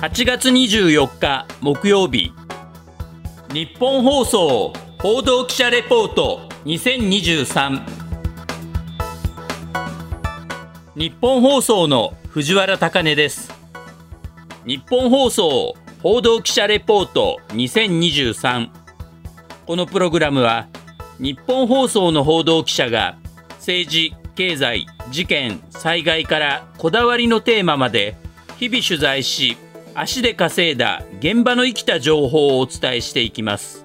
8月24日木曜日日本放送報道記者レポート2023日本放送の藤原貴根です。日本放送報道記者レポート2023このプログラムは日本放送の報道記者が政治経済事件災害からこだわりのテーマまで日々取材し足で稼いだ現場の生きた情報をお伝えしていきます。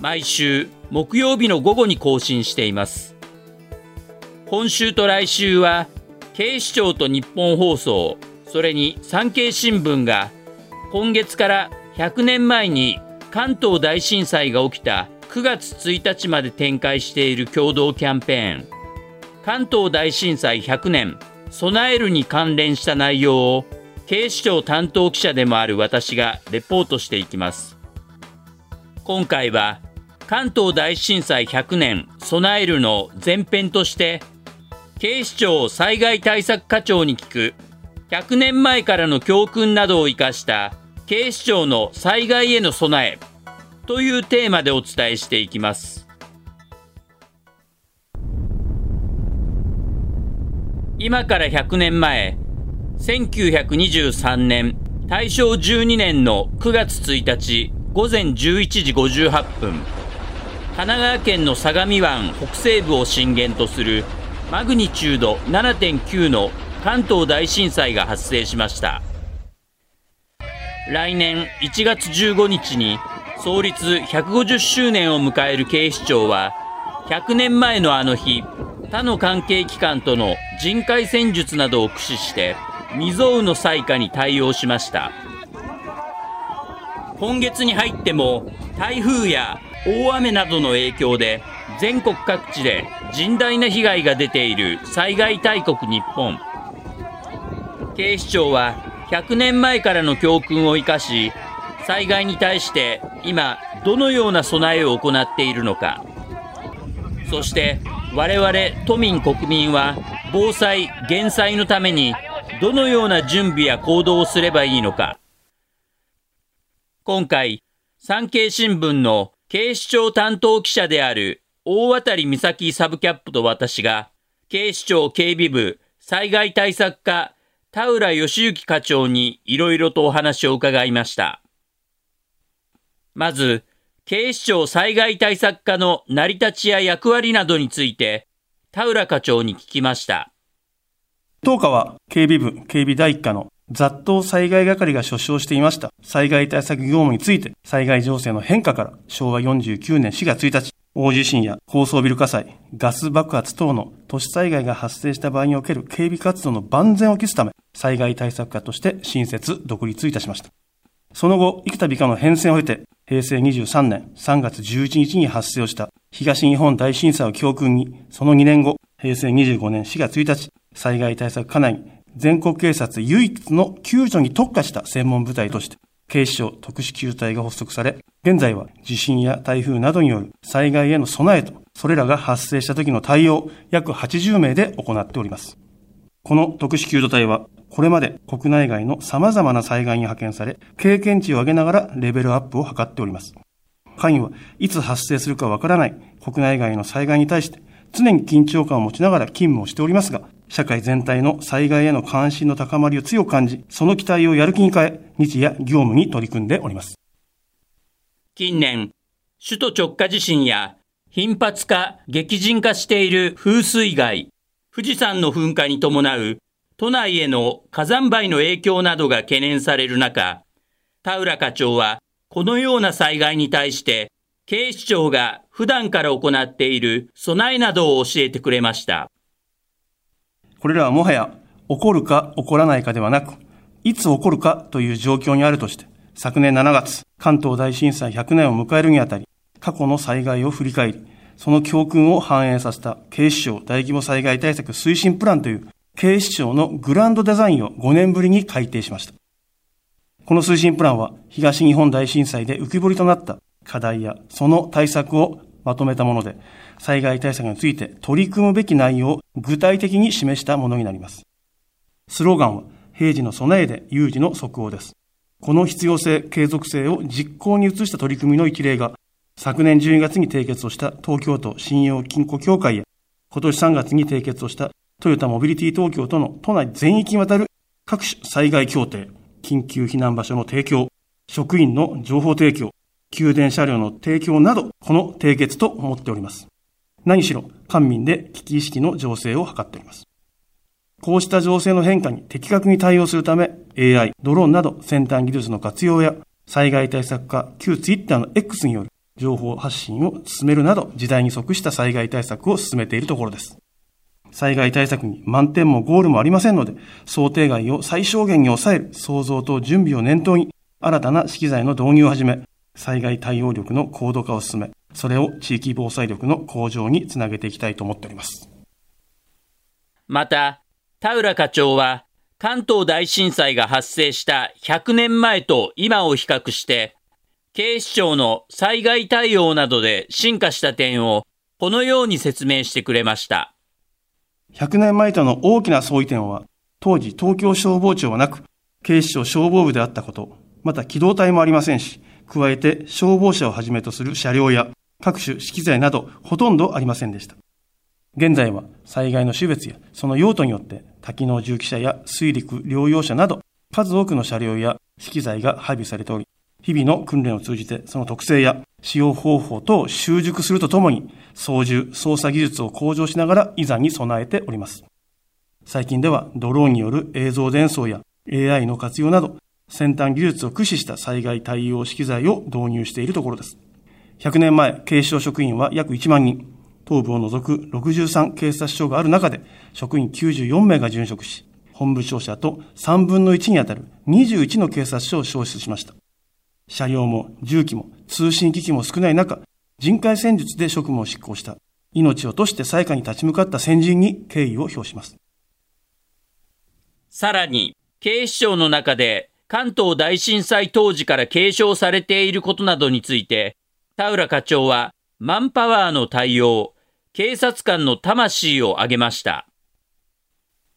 毎週木曜日の午後に更新しています。今週と来週は警視庁と日本放送それに産経新聞が今月から100年前に関東大震災が起きた9月1日まで展開している共同キャンペーン。関東大震災100年備えるに関連した内容を警視庁担当記者でもある私がレポートしていきます。今回は関東大震災100年備えるの前編として警視庁災害対策課長に聞く100年前からの教訓などを生かした警視庁の災害への備えというテーマでお伝えしていきます。今から100年前1923年大正12年の9月1日午前11時58分神奈川県の相模湾北西部を震源とするマグニチュード7.9の関東大震災が発生しました。来年1月15日に創立150周年を迎える警視庁は100年前のあの日他の関係機関との人海戦術などを駆使して未曾有の災禍に対応しました。今月に入っても台風や大雨などの影響で全国各地で甚大な被害が出ている災害大国日本。警視庁は100年前からの教訓を生かし災害に対して今どのような備えを行っているのか。そして我々都民国民は防災減災のためにどのような準備や行動をすればいいのか今回産経新聞の警視庁担当記者である大渡美咲サブキャップと私が警視庁警備部災害対策課田浦義行課長にいろいろとお話を伺いました。まず、警視庁災害対策課の成り立ちや役割などについて、田浦課長に聞きました。当課は警備部、警備第一課の雑踏災害係が所掌していました災害対策業務について、災害情勢の変化から昭和49年4月1日、大地震や高層ビル火災、ガス爆発等の都市災害が発生した場合における警備活動の万全を期すため、災害対策課として新設、独立いたしました。その後、生田美香の変遷を経て、平成23年3月11日に発生した東日本大震災を教訓に、その2年後、平成25年4月1日、災害対策課内全国警察唯一の救助に特化した専門部隊として、警視庁特殊救助隊が発足され、現在は地震や台風などによる災害への備えと、それらが発生した時の対応、約80名で行っております。この特殊救助隊は、これまで国内外の様々な災害に派遣され、経験値を上げながらレベルアップを図っております。会員はいつ発生するかわからない国内外の災害に対して常に緊張感を持ちながら勤務をしておりますが、社会全体の災害への関心の高まりを強く感じ、その期待をやる気に変え、日夜業務に取り組んでおります。近年、首都直下地震や頻発化、激甚化している風水害、富士山の噴火に伴う都内への火山灰の影響などが懸念される中、田浦課長はこのような災害に対して警視庁が普段から行っている備えなどを教えてくれました。これらはもはや起こるか起こらないかではなく、いつ起こるかという状況にあるとして、昨年7月、関東大震災100年を迎えるにあたり、過去の災害を振り返り、その教訓を反映させた警視庁大規模災害対策推進プランという警視庁のグランドデザインを5年ぶりに改定しました。この推進プランは東日本大震災で浮き彫りとなった課題やその対策をまとめたもので、災害対策について取り組むべき内容を具体的に示したものになります。スローガンは、平時の備えで有事の即応です。この必要性、継続性を実行に移した取り組みの一例が、昨年12月に締結をした東京都信用金庫協会や、今年3月に締結をしたトヨタモビリティ東京との都内全域にわたる各種災害協定、緊急避難場所の提供、職員の情報提供、宮殿車両の提供など、この締結と思っております。何しろ、官民で危機意識の醸成を図っております。こうした情勢の変化に的確に対応するため、AI、ドローンなど先端技術の活用や、災害対策課、旧ツイッターの X による情報発信を進めるなど、時代に即した災害対策を進めているところです。災害対策に満点もゴールもありませんので、想定外を最小限に抑える創造と準備を念頭に、新たな資機材の導入をはじめ、災害対応力の高度化を進め、それを地域防災力の向上につなげていきたいと思っております。また、田浦課長は、関東大震災が発生した100年前と今を比較して、警視庁の災害対応などで進化した点をこのように説明してくれました。100年前との大きな相違点は、当時東京消防庁はなく、警視庁消防部であったこと、また機動隊もありませんし、加えて消防車をはじめとする車両や各種資機材などほとんどありませんでした。現在は災害の種別やその用途によって多機能重機車や水陸療養車など数多くの車両や資機材が配備されており、日々の訓練を通じてその特性や使用方法等を習熟するとともに操縦、操作技術を向上しながらいざに備えております。最近ではドローンによる映像伝送や AI の活用など先端技術を駆使した災害対応資機材を導入しているところです。100年前、警視庁職員は約1万人、東部を除く63警察署がある中で、職員94名が殉職し、本部庁舎と3分の1にあたる21の警察署を消失しました。車両も重機も通信機器も少ない中、人海戦術で職務を執行した、命を落として災禍に立ち向かった先人に敬意を表します。さらに、警視庁の中で関東大震災当時から継承されていることなどについて、田浦課長は、マンパワーの対応、警察官の魂を挙げました。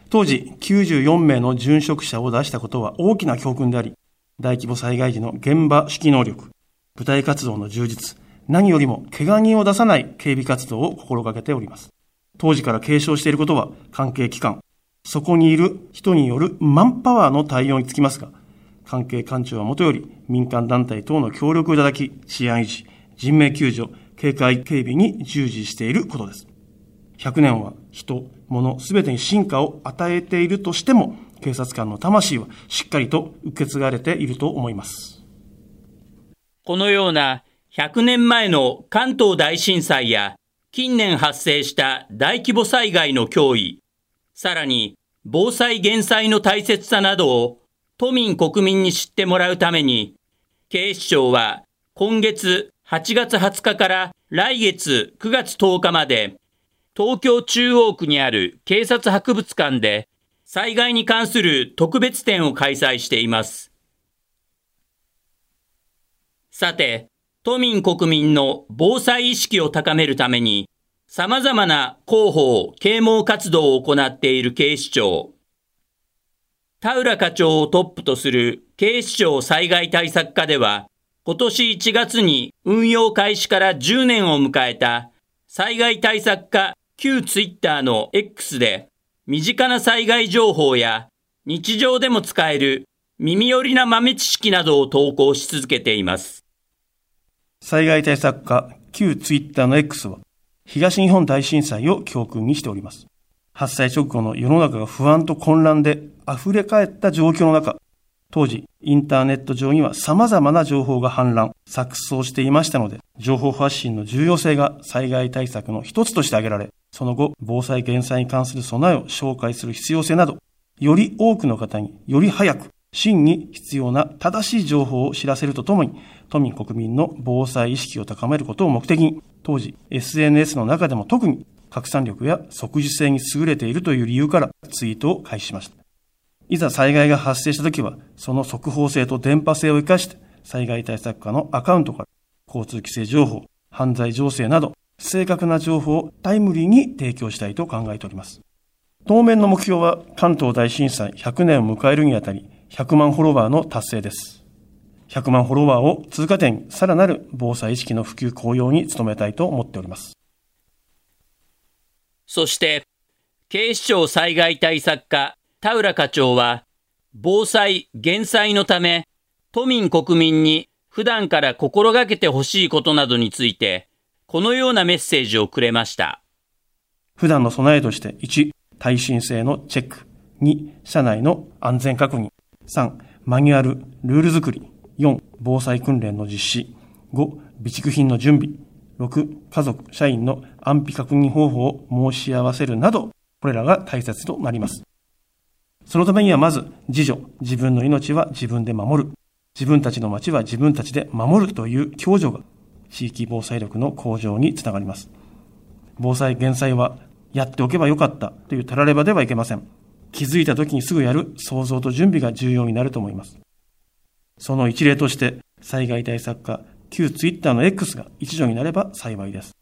当時、94名の殉職者を出したことは大きな教訓であり、大規模災害時の現場指揮能力、部隊活動の充実、何よりも怪我人を出さない警備活動を心がけております。当時から継承していることは関係機関、そこにいる人によるマンパワーの対応につきますが、関係官庁はもとより民間団体等の協力をいただき、治安維持、人命救助、警戒警備に従事していることです。100年は人、物、すべてに進化を与えているとしても、警察官の魂はしっかりと受け継がれていると思います。このような100年前の関東大震災や近年発生した大規模災害の脅威、さらに防災減災の大切さなどを都民国民に知ってもらうために、警視庁は今月8月20日から来月9月10日まで、東京中央区にある警察博物館で災害に関する特別展を開催しています。さて、都民国民の防災意識を高めるために、様々な広報、啓蒙活動を行っている警視庁。田浦課長をトップとする警視庁災害対策課では、今年1月に運用開始から10年を迎えた災害対策課旧ツイッターの X で身近な災害情報や日常でも使える耳寄りな豆知識などを投稿し続けています。災害対策課旧ツイッターの X は東日本大震災を教訓にしております。発災直後の世の中が不安と混乱で溢れ返った状況の中、当時、インターネット上には様々な情報が氾濫、錯綜していましたので、情報発信の重要性が災害対策の一つとして挙げられ、その後、防災減災に関する備えを紹介する必要性など、より多くの方により早く、真に必要な正しい情報を知らせるとともに、都民国民の防災意識を高めることを目的に、当時 SNS の中でも特に拡散力や即時性に優れているという理由からツイートを開始しました。いざ災害が発生したときは、その速報性と電波性を活かして、災害対策課のアカウントから交通規制情報、犯罪情勢など、正確な情報をタイムリーに提供したいと考えております。当面の目標は関東大震災100年を迎えるにあたり100万フォロワーの達成です。100万フォロワーを通過点にさらなる防災意識の普及向上に努めたいと思っております。そして、警視庁災害対策課田浦課長は、防災・減災のため、都民国民に普段から心がけてほしいことなどについて、このようなメッセージをくれました。普段の備えとして、1、耐震性のチェック。2、社内の安全確認。3、マニュアル、ルール作り。4、防災訓練の実施。5、備蓄品の準備。6、家族、社員の安否確認方法を申し合わせるなど、これらが大切となります。そのためにはまず、自助、自分の命は自分で守る。自分たちの町は自分たちで守るという共助が、地域防災力の向上につながります。防災減災は、やっておけばよかったというたらればではいけません。気づいた時にすぐやる想像と準備が重要になると思います。その一例として、災害対策課、旧ツイッターの X が一助になれば幸いです。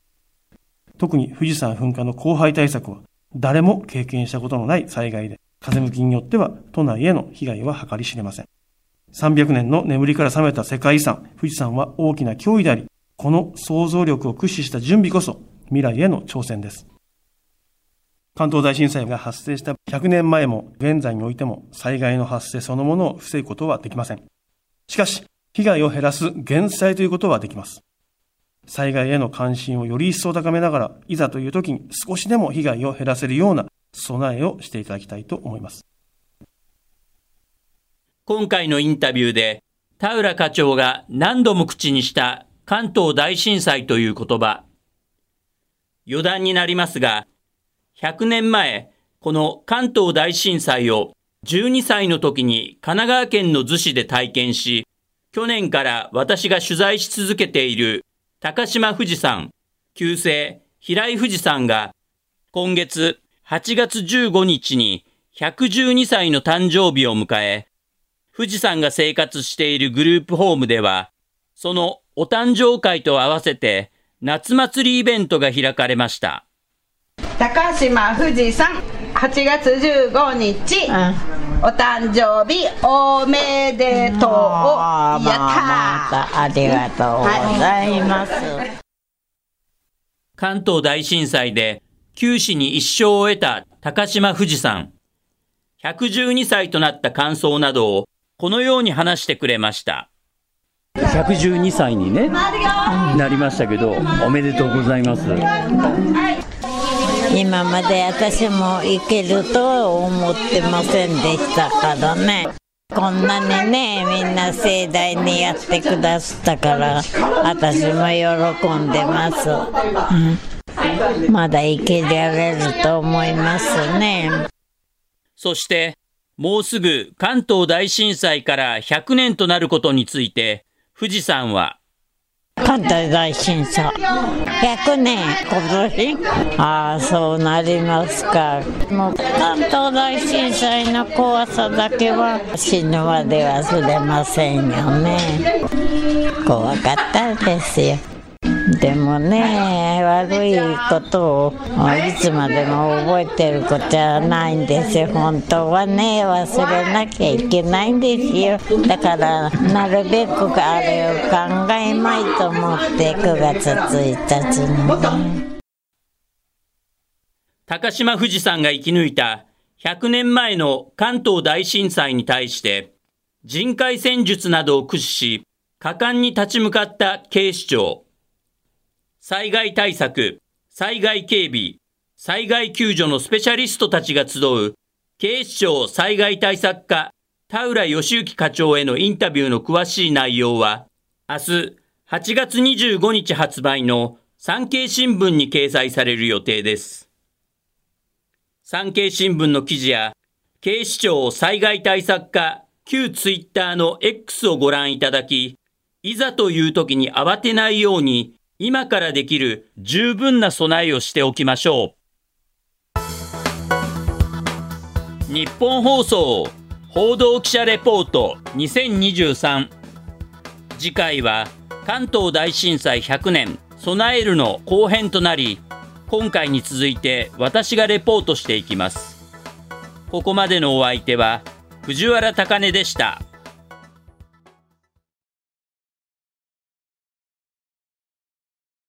特に富士山噴火の後輩対策は、誰も経験したことのない災害で、風向きによっては都内への被害は計り知れません。300年の眠りから覚めた世界遺産、富士山は大きな脅威であり、この想像力を駆使した準備こそ未来への挑戦です。関東大震災が発生した100年前も現在においても災害の発生そのものを防ぐことはできません。しかし、被害を減らす減災ということはできます。災害への関心をより一層高めながら、いざという時に少しでも被害を減らせるような備えをしていただきたいと思います。今回のインタビューで、田浦課長が何度も口にした関東大震災という言葉。余談になりますが、100年前、この関東大震災を12歳の時に神奈川県の逗子で体験し、去年から私が取材し続けている高島富士山、旧姓平井富士山が今月8月15日に112歳の誕生日を迎え、富士山が生活しているグループホームでは、そのお誕生会と合わせて夏祭りイベントが開かれました。高島富士山8月15日、うん、お誕生日おめでとう。やったありがとうございます、はい、関東大震災で九死に一生を得た高島富士山112歳となった感想などをこのように話してくれました。112歳にね、なりましたけど、おめでとうございます。今まで私も行けるとは思ってませんでしたからね。こんなにね、みんな盛大にやってくださったから、私も喜んでます。うん、まだ行けられると思いますね。そして、もうすぐ関東大震災から100年となることについて、富士山は、関東大震災100年今年ああそうなりますか。もう関東大震災の怖さだけは死ぬまで忘れませんよね。怖かったですよ。でもね悪いことをいつまでも覚えてることじゃないんですよ。本当はね忘れなきゃいけないんですよ。だからなるべくあれを考えまいと思って9月1日にね。高島富士山が生き抜いた100年前の関東大震災に対して人海戦術などを駆使し果敢に立ち向かった警視庁災害対策、災害警備、災害救助のスペシャリストたちが集う、警視庁災害対策課、田浦義行課長へのインタビューの詳しい内容は、明日8月25日発売の産経新聞に掲載される予定です。産経新聞の記事や、警視庁災害対策課旧ツイッターの X をご覧いただき、いざという時に慌てないように今からできる十分な備えをしておきましょう。日本放送報道記者レポート2023次回は関東大震災100年備えるの後編となり今回に続いて私がレポートしていきます。ここまでのお相手は藤原貴根でした。